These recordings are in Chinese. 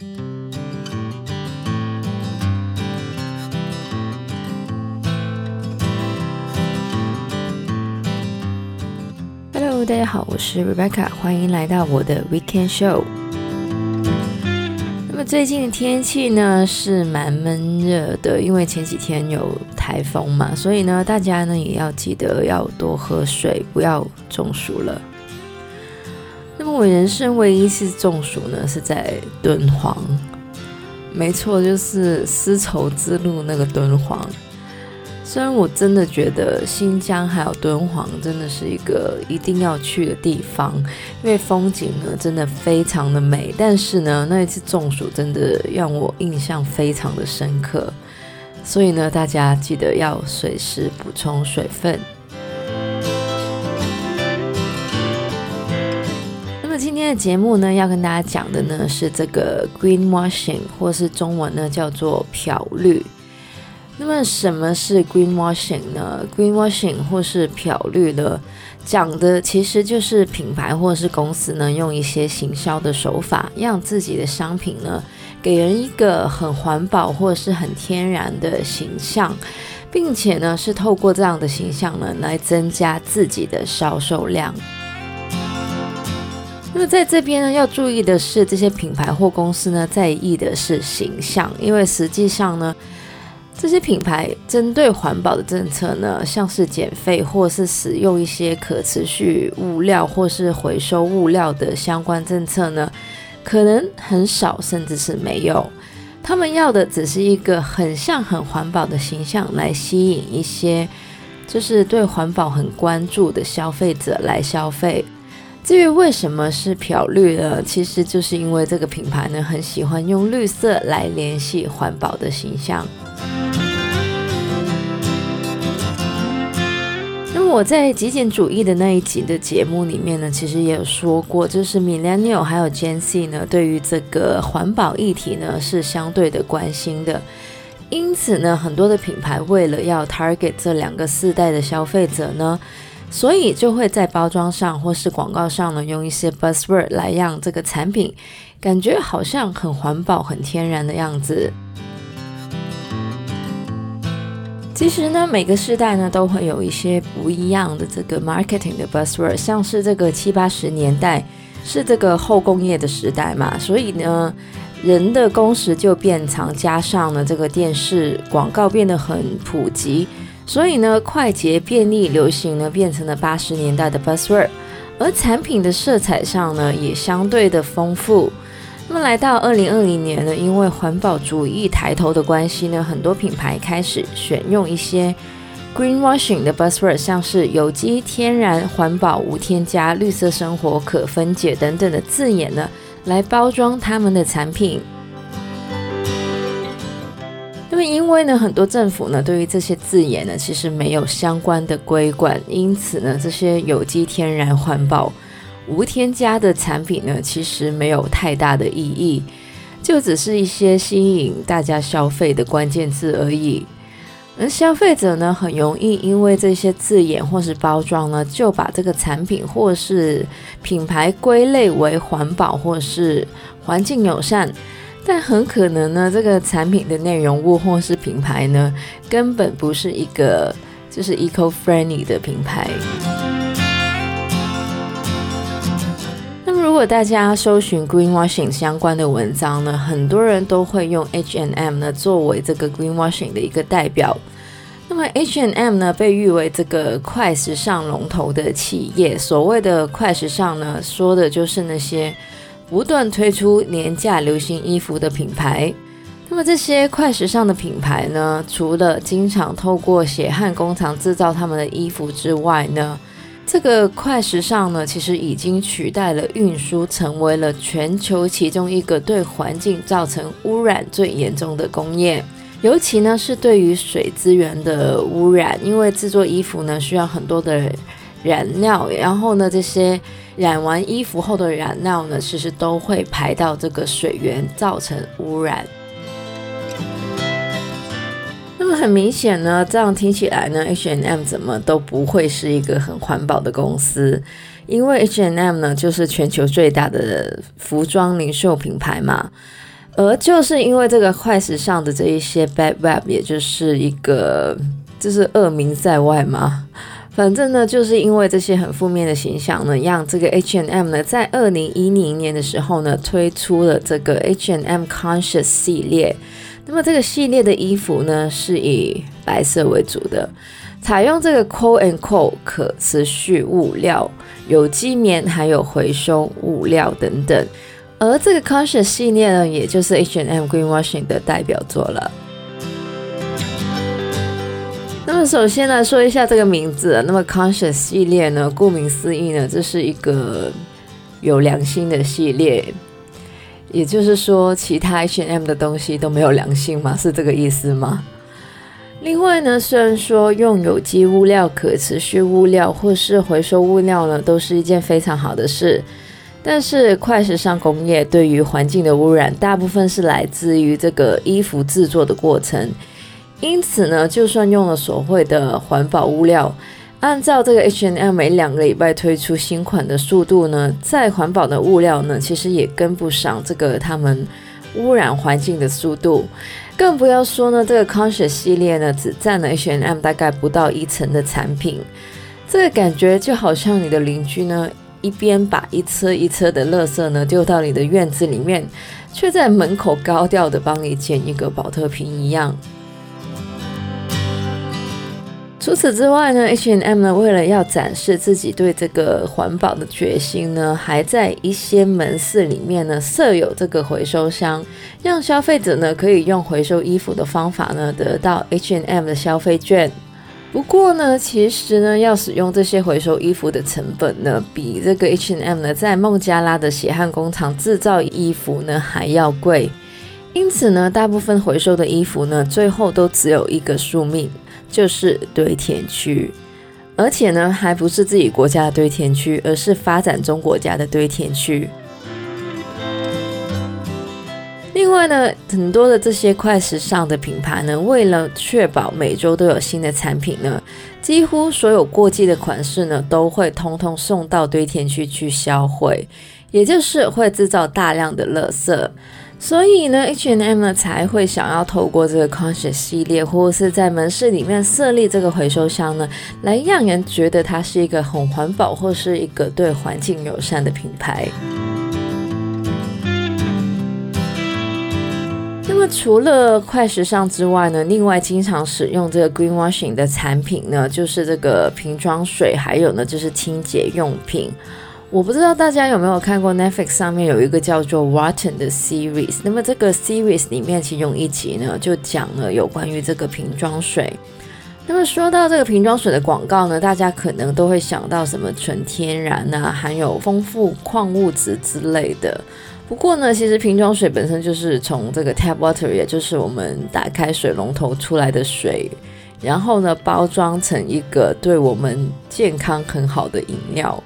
Hello，大家好，我是 Rebecca，欢迎来到我的 Weekend Show。那么最近的天气呢是蛮闷热的，因为前几天有台风嘛，所以呢大家呢也要记得要多喝水，不要中暑了。我人生唯一一次中暑呢是在敦煌，没错，就是丝绸之路那个敦煌。虽然我真的觉得新疆还有敦煌真的是一个一定要去的地方，因为风景呢真的非常的美，但是呢那一次中暑真的让我印象非常的深刻，所以呢大家记得要随时补充水分。天的节目呢要跟大家讲的呢是这个 greenwashing，或是中文呢叫做漂绿。那么什么是 greenwashing 呢？greenwashing 或是漂绿呢，讲的其实就是品牌或是公司呢，用一些行销的手法，让自己的商品呢，给人一个很环保或是很天然的形象，并且呢，是透过这样的形象呢，来增加自己的销售量。那在这边呢，要注意的是，这些品牌或公司呢，在意的是形象，因为实际上呢。这些品牌针对环保的政策呢，像是减费或是使用一些可持续物料或是回收物料的相关政策呢，可能很少，甚至是没有。他们要的只是一个很像很环保的形象，来吸引一些就是对环保很关注的消费者来消费。至于为什么是漂绿呢？其实就是因为这个品牌呢，很喜欢用绿色来联系环保的形象。那么我在极简主义的那一集的节目里面呢，其实也有说过，就是 Millennial 还有 Gen Z 呢，对于这个环保议题呢是相对的关心的。因此呢，很多的品牌为了要 target 这两个世代的消费者呢，所以就会在包装上或是广告上呢，用一些 buzzword 来让这个产品感觉好像很环保、很天然的样子。其实呢，每个时代呢都会有一些不一样的这个 marketing 的 buzzword，像是这个七八十年代是这个后工业的时代嘛，所以呢，人的工时就变长，加上了这个电视广告变得很普及，所以呢，快捷、便利、流行呢变成了八十年代的 buzzword，而产品的色彩上呢也相对的丰富。那么来到二零二零年呢，因为环保主义抬头的关系呢，很多品牌开始选用一些 greenwashing 的 buzzword，像是有机、天然、环保、无添加、绿色生活、可分解等等的字眼呢，来包装他们的产品。那因为呢，很多政府呢对于这些字眼呢，其实没有相关的规管，因此呢，这些有机、天然、环保。无添加的产品呢，其实没有太大的意义，就只是一些吸引大家消费的关键字而已。而消费者呢，很容易因为这些字眼或是包装呢，就把这个产品或是品牌归类为环保或是环境友善，但很可能呢，这个产品的内容物或是品牌呢，根本不是一个就是 eco-friendly 的品牌。那么如果大家搜寻 greenwashing 相关的文章呢，很多人都会用 H and M 呢作为这个 greenwashing 的一个代表。那么 H and M 呢被誉为这个快时尚龙头的企业。所谓的快时尚呢，说的就是那些不断推出廉价流行衣服的品牌。那么这些快时尚的品牌呢，除了经常透过血汗工厂制造他们的衣服之外呢，这个快时尚呢，其实已经取代了运输，成为了全球其中一个对环境造成污染最严重的工业。尤其呢，是对于水资源的污染，因为制作衣服呢需要很多的染料，然后呢，这些染完衣服后的染料呢，其实都会排到这个水源，造成污染。那么很明显呢，这样听起来呢，H&M 怎么都不会是一个很环保的公司，因为 H&M 呢就是全球最大的服装零售品牌嘛，而就是因为这个快时尚的这一些 bad web，也就是一个就是恶名在外嘛。反正呢，就是因为这些很负面的形象呢，让这个 H and M 呢，在二零一零年的时候呢，推出了这个 H and M Conscious 系列。那么这个系列的衣服呢，是以白色为主的，采用这个 Cold and Co 可持续物料、有机棉还有回收物料等等。而这个 Conscious 系列呢，也就是 H and M Greenwashing 的代表作了。那么首先来说一下这个名字。那么 Conscious 系列呢，顾名思义呢，这是一个有良心的系列。也就是说，其他 H&M 的东西都没有良心吗？是这个意思吗？另外呢，虽然说用有机物料、可持续物料或是回收物料呢，都是一件非常好的事。但是快时尚工业对于环境的污染，大部分是来自于这个衣服制作的过程。因此呢，就算用了所谓的环保物料，按照这个 H&M 每两个礼拜推出新款的速度呢，再环保的物料呢，其实也跟不上这个他们污染环境的速度。更不要说呢，这个 Conscious 系列呢，只占了 H&M 大概不到一成的产品。这个感觉就好像你的邻居呢。一边把一车一车的垃圾呢丢到你的院子里面，却在门口高调的帮你捡一个宝特瓶一样。除此之外呢，H&M 呢为了要展示自己对这个环保的决心呢，还在一些门市里面呢设有这个回收箱，让消费者呢可以用回收衣服的方法呢得到 H&M 的消费券。不过呢，其实呢，要使用这些回收衣服的成本呢，比这个 H&M 呢在孟加拉的血汗工厂制造衣服呢还要贵。因此呢，大部分回收的衣服呢，最后都只有一个宿命，就是堆填区。而且呢，还不是自己国家的堆填区，而是发展中国家的堆填区。另外呢，很多的这些快时尚的品牌呢，为了确保每周都有新的产品呢，几乎所有过季的款式呢，都会通通送到堆填区去销毁，也就是会制造大量的垃圾。所以呢，H&M 呢才会想要透过这个 Conscious 系列，或者是在门市里面设立这个回收箱呢，来让人觉得它是一个很环保或是一个对环境友善的品牌。那么除了快时尚之外呢，另外经常使用这个 greenwashing 的产品呢，就是这个瓶装水，还有呢就是清洁用品。我不知道大家有没有看过 Netflix 上面有一个叫做 Rotten 的 series，那么这个 series 里面其中一集呢就讲了有关于这个瓶装水。那么说到这个瓶装水的广告呢，大家可能都会想到什么纯天然啊，含有丰富矿物质之类的。不过呢，其实瓶装水本身就是从这个 tap water，也就是我们打开水龙头出来的水，然后呢包装成一个对我们健康很好的饮料。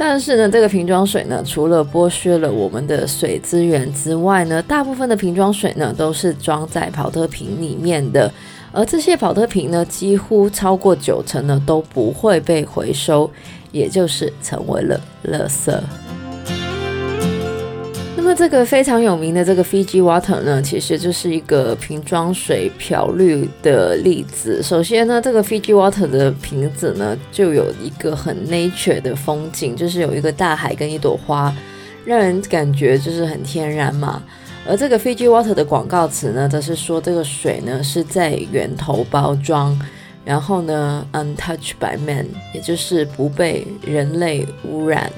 但是呢，这个瓶装水呢，除了剥削了我们的水资源之外呢，大部分的瓶装水呢都是装在跑特瓶里面的，而这些跑特瓶呢，几乎超过九成呢都不会被回收，也就是成为了垃圾。这个非常有名的这个 Fiji Water 呢，其实就是一个瓶装水漂绿的例子。首先呢，这个 Fiji Water 的瓶子呢，就有一个很 nature 的风景，就是有一个大海跟一朵花，让人感觉就是很天然嘛。而这个 Fiji Water 的广告词呢，则是说这个水呢是在源头包装，然后呢 untouched by man，也就是不被人类污染。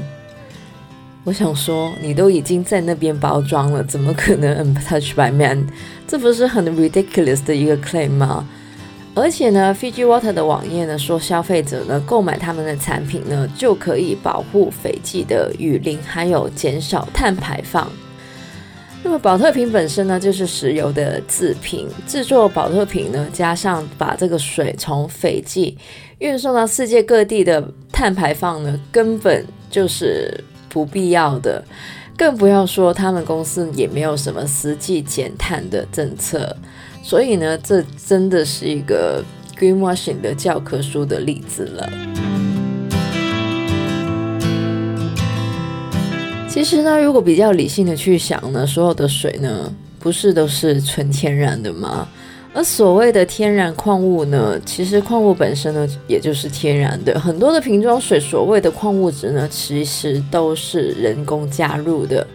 我想说，你都已经在那边包装了，怎么可能 untouched by man？这不是很 ridiculous 的一个 claim 吗？而且呢，Fiji Water 的网页呢说，消费者呢购买他们的产品呢，就可以保护斐济的雨林，还有减少碳排放。那么，宝特瓶本身呢，就是石油的制品，制作宝特瓶呢，加上把这个水从斐济运送到世界各地的碳排放呢，根本就是。不必要的，更不要说他们公司也没有什么实际减碳的政策，所以呢，这真的是一个 greenwashing 的教科书的例子了。其实呢，如果比较理性的去想呢，所有的水呢，不是都是纯天然的吗？而所谓的天然矿物呢，其实矿物本身呢，也就是天然的。很多的瓶装水所谓的矿物质呢，其实都是人工加入的。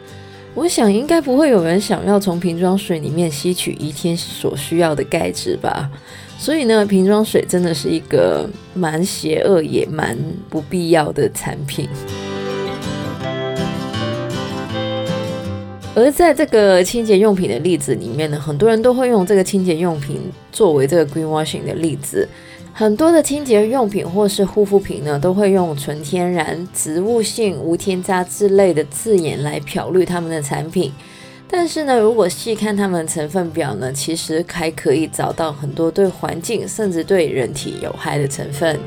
我想应该不会有人想要从瓶装水里面吸取一天所需要的钙质吧。所以呢，瓶装水真的是一个蛮邪恶也蛮不必要的产品。而在这个清洁用品的例子里面呢，很多人都会用这个清洁用品作为这个 greenwashing 的例子。很多的清洁用品或是护肤品呢，都会用纯天然、植物性、无添加之类的字眼来漂绿他们的产品。但是呢，如果细看他们的成分表呢，其实还可以找到很多对环境甚至对人体有害的成分。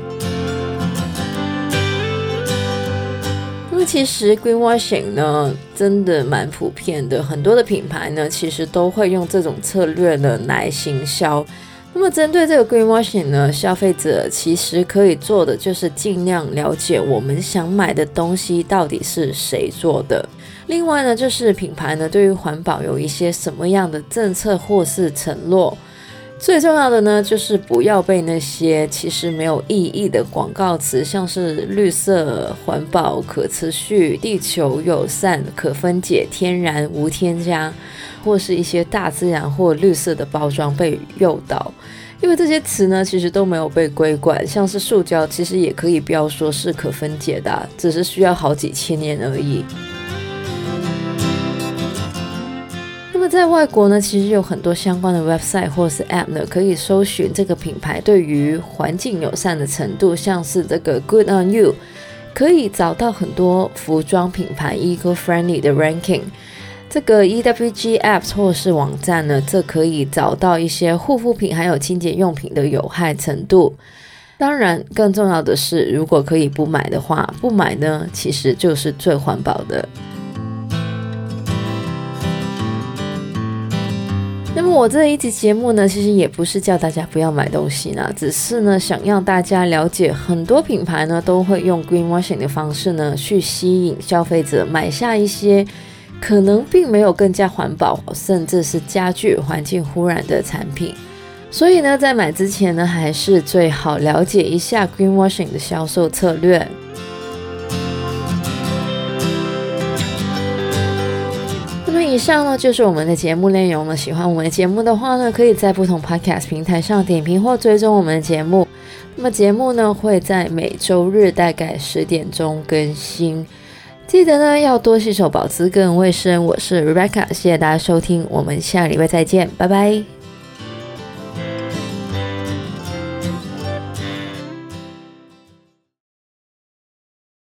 那其实 greenwashing 呢，真的蛮普遍的。很多的品牌呢，其实都会用这种策略呢来行销。那么针对这个 greenwashing 呢，消费者其实可以做的就是尽量了解我们想买的东西到底是谁做的。另外呢，就是品牌呢对于环保有一些什么样的政策或是承诺。最重要的呢，就是不要被那些其实没有意义的广告词，像是绿色、环保、可持续、地球友善、可分解、天然、无添加，或是一些大自然或绿色的包装被诱导。因为这些词呢，其实都没有被规管，像是塑胶，其实也可以不要说是可分解的，只是需要好几千年而已。在外国呢，其实有很多相关的 website 或是 app 呢，可以搜寻这个品牌对于环境友善的程度，像是这个 Good on You，可以找到很多服装品牌 eco-friendly 的 ranking。这个 EWG apps 或是网站呢，这可以找到一些护肤品还有清洁用品的有害程度。当然，更重要的是，如果可以不买的话，不买呢，其实就是最环保的。我这一集节目呢，其实也不是叫大家不要买东西呢，只是呢想让大家了解，很多品牌呢都会用 greenwashing 的方式呢去吸引消费者买下一些可能并没有更加环保，甚至是加剧环境污染的产品。所以呢，在买之前呢，还是最好了解一下 greenwashing 的销售策略。以上呢就是我们的节目内容了。喜欢我们的节目的话呢，可以在不同 podcast 平台上点评或追踪我们的节目。那么节目呢会在每周日大概十点钟更新。记得呢要多洗手，保持个人卫生。我是 Rebecca，谢谢大家收听，我们下礼拜再见，拜拜。